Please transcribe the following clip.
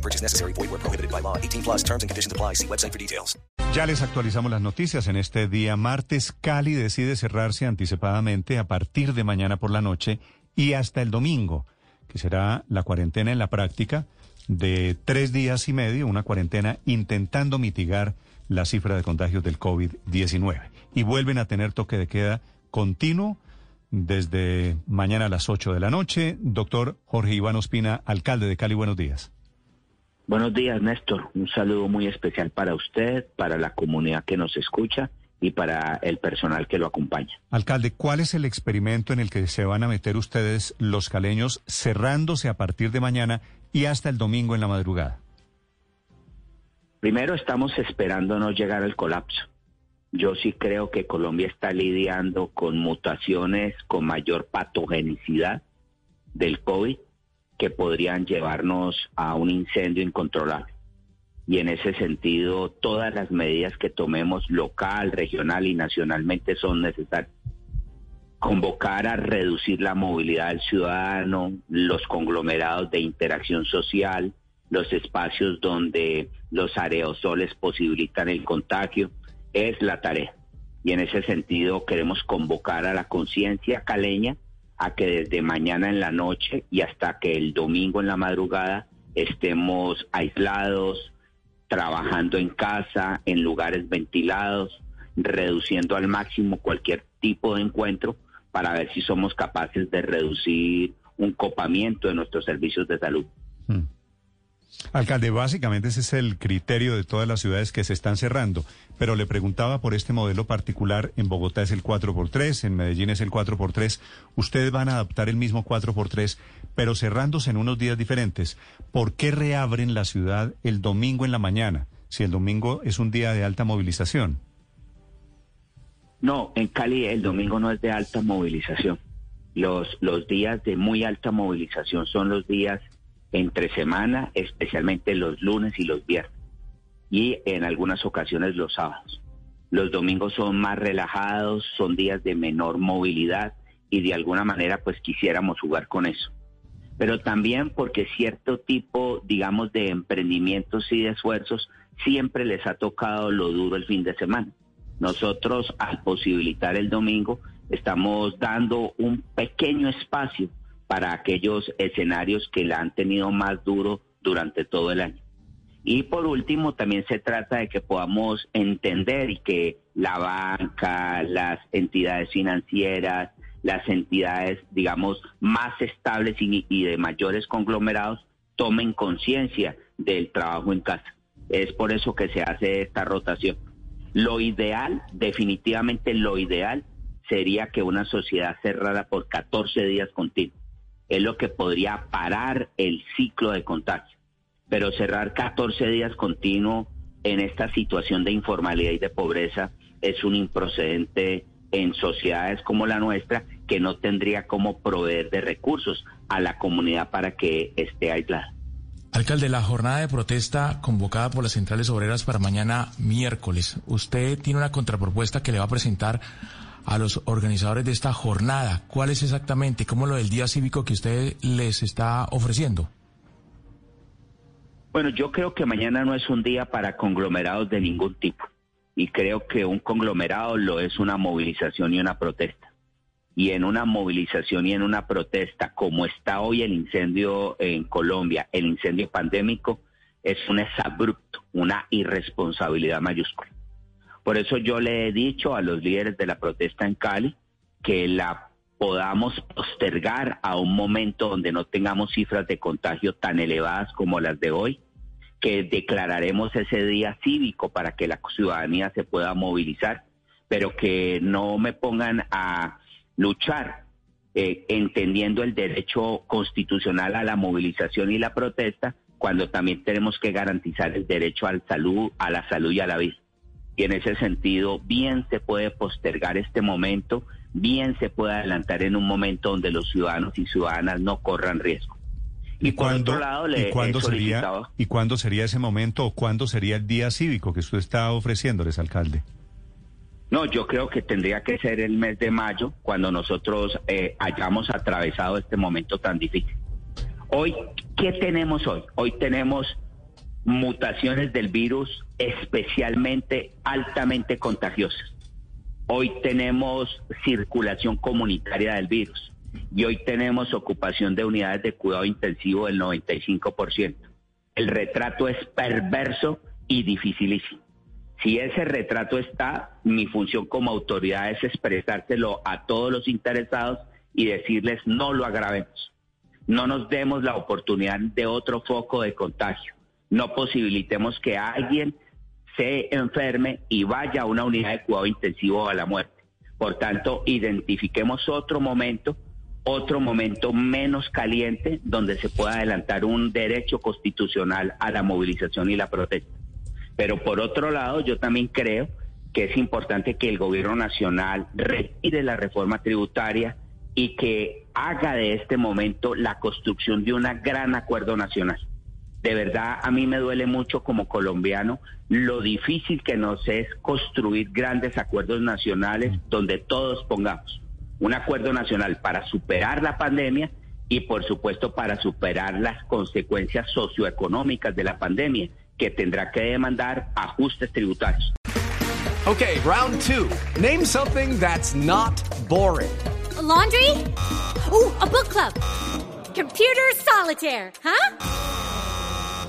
No purchase necessary. Void where prohibited by law. 18 plus terms and conditions apply. See website for details. Ya les actualizamos las noticias. En este día martes, Cali decide cerrarse anticipadamente a partir de mañana por la noche y hasta el domingo, que será la cuarentena en la práctica de tres días y medio, una cuarentena intentando mitigar la cifra de contagios del COVID-19. Y vuelven a tener toque de queda continuo desde mañana a las 8 de la noche. Doctor Jorge Iván Ospina, alcalde de Cali, buenos días. Buenos días, Néstor. Un saludo muy especial para usted, para la comunidad que nos escucha y para el personal que lo acompaña. Alcalde, ¿cuál es el experimento en el que se van a meter ustedes los caleños cerrándose a partir de mañana y hasta el domingo en la madrugada? Primero estamos esperando no llegar al colapso. Yo sí creo que Colombia está lidiando con mutaciones con mayor patogenicidad del COVID que podrían llevarnos a un incendio incontrolable. Y en ese sentido, todas las medidas que tomemos local, regional y nacionalmente son necesarias. Convocar a reducir la movilidad del ciudadano, los conglomerados de interacción social, los espacios donde los aerosoles posibilitan el contagio, es la tarea. Y en ese sentido queremos convocar a la conciencia caleña a que desde mañana en la noche y hasta que el domingo en la madrugada estemos aislados, trabajando en casa, en lugares ventilados, reduciendo al máximo cualquier tipo de encuentro para ver si somos capaces de reducir un copamiento de nuestros servicios de salud. Alcalde, básicamente ese es el criterio de todas las ciudades que se están cerrando, pero le preguntaba por este modelo particular, en Bogotá es el 4x3, en Medellín es el 4x3, ustedes van a adaptar el mismo 4x3, pero cerrándose en unos días diferentes. ¿Por qué reabren la ciudad el domingo en la mañana, si el domingo es un día de alta movilización? No, en Cali el domingo no es de alta movilización. Los, los días de muy alta movilización son los días entre semana, especialmente los lunes y los viernes, y en algunas ocasiones los sábados. Los domingos son más relajados, son días de menor movilidad y de alguna manera pues quisiéramos jugar con eso. Pero también porque cierto tipo, digamos, de emprendimientos y de esfuerzos siempre les ha tocado lo duro el fin de semana. Nosotros al posibilitar el domingo estamos dando un pequeño espacio para aquellos escenarios que la han tenido más duro durante todo el año. Y por último, también se trata de que podamos entender y que la banca, las entidades financieras, las entidades, digamos, más estables y, de mayores conglomerados tomen conciencia del trabajo en casa. Es por eso que se hace esta rotación. Lo ideal, definitivamente lo ideal, sería que una sociedad cerrara por 14 días continuos es lo que podría parar el ciclo de contagio. Pero cerrar 14 días continuo en esta situación de informalidad y de pobreza es un improcedente en sociedades como la nuestra que no tendría cómo proveer de recursos a la comunidad para que esté aislada. Alcalde, la jornada de protesta convocada por las centrales obreras para mañana miércoles, usted tiene una contrapropuesta que le va a presentar a los organizadores de esta jornada. ¿Cuál es exactamente? ¿Cómo lo del día cívico que usted les está ofreciendo? Bueno, yo creo que mañana no es un día para conglomerados de ningún tipo. Y creo que un conglomerado lo es una movilización y una protesta. Y en una movilización y en una protesta, como está hoy el incendio en Colombia, el incendio pandémico, es un exabrupto, una irresponsabilidad mayúscula. Por eso yo le he dicho a los líderes de la protesta en Cali que la podamos postergar a un momento donde no tengamos cifras de contagio tan elevadas como las de hoy, que declararemos ese día cívico para que la ciudadanía se pueda movilizar, pero que no me pongan a luchar eh, entendiendo el derecho constitucional a la movilización y la protesta, cuando también tenemos que garantizar el derecho al salud, a la salud y a la vida. Y en ese sentido bien se puede postergar este momento, bien se puede adelantar en un momento donde los ciudadanos y ciudadanas no corran riesgo. ¿Y, cuándo, ¿y cuándo sería, ¿Y cuándo sería ese momento o cuándo sería el día cívico que usted está ofreciéndoles, alcalde? No, yo creo que tendría que ser el mes de mayo cuando nosotros eh, hayamos atravesado este momento tan difícil. Hoy, ¿qué tenemos hoy? Hoy tenemos mutaciones del virus especialmente altamente contagiosas. Hoy tenemos circulación comunitaria del virus y hoy tenemos ocupación de unidades de cuidado intensivo del 95%. El retrato es perverso y dificilísimo. Si ese retrato está, mi función como autoridad es expresárselo a todos los interesados y decirles no lo agravemos. No nos demos la oportunidad de otro foco de contagio. No posibilitemos que alguien se enferme y vaya a una unidad de cuidado intensivo a la muerte. Por tanto, identifiquemos otro momento, otro momento menos caliente donde se pueda adelantar un derecho constitucional a la movilización y la protesta. Pero por otro lado, yo también creo que es importante que el gobierno nacional retire la reforma tributaria y que haga de este momento la construcción de un gran acuerdo nacional. De verdad, a mí me duele mucho como colombiano lo difícil que nos es construir grandes acuerdos nacionales donde todos pongamos un acuerdo nacional para superar la pandemia y por supuesto para superar las consecuencias socioeconómicas de la pandemia que tendrá que demandar ajustes tributarios. Okay, round two. Name something that's not boring. A laundry? Ooh, a book club. Computer solitaire, huh?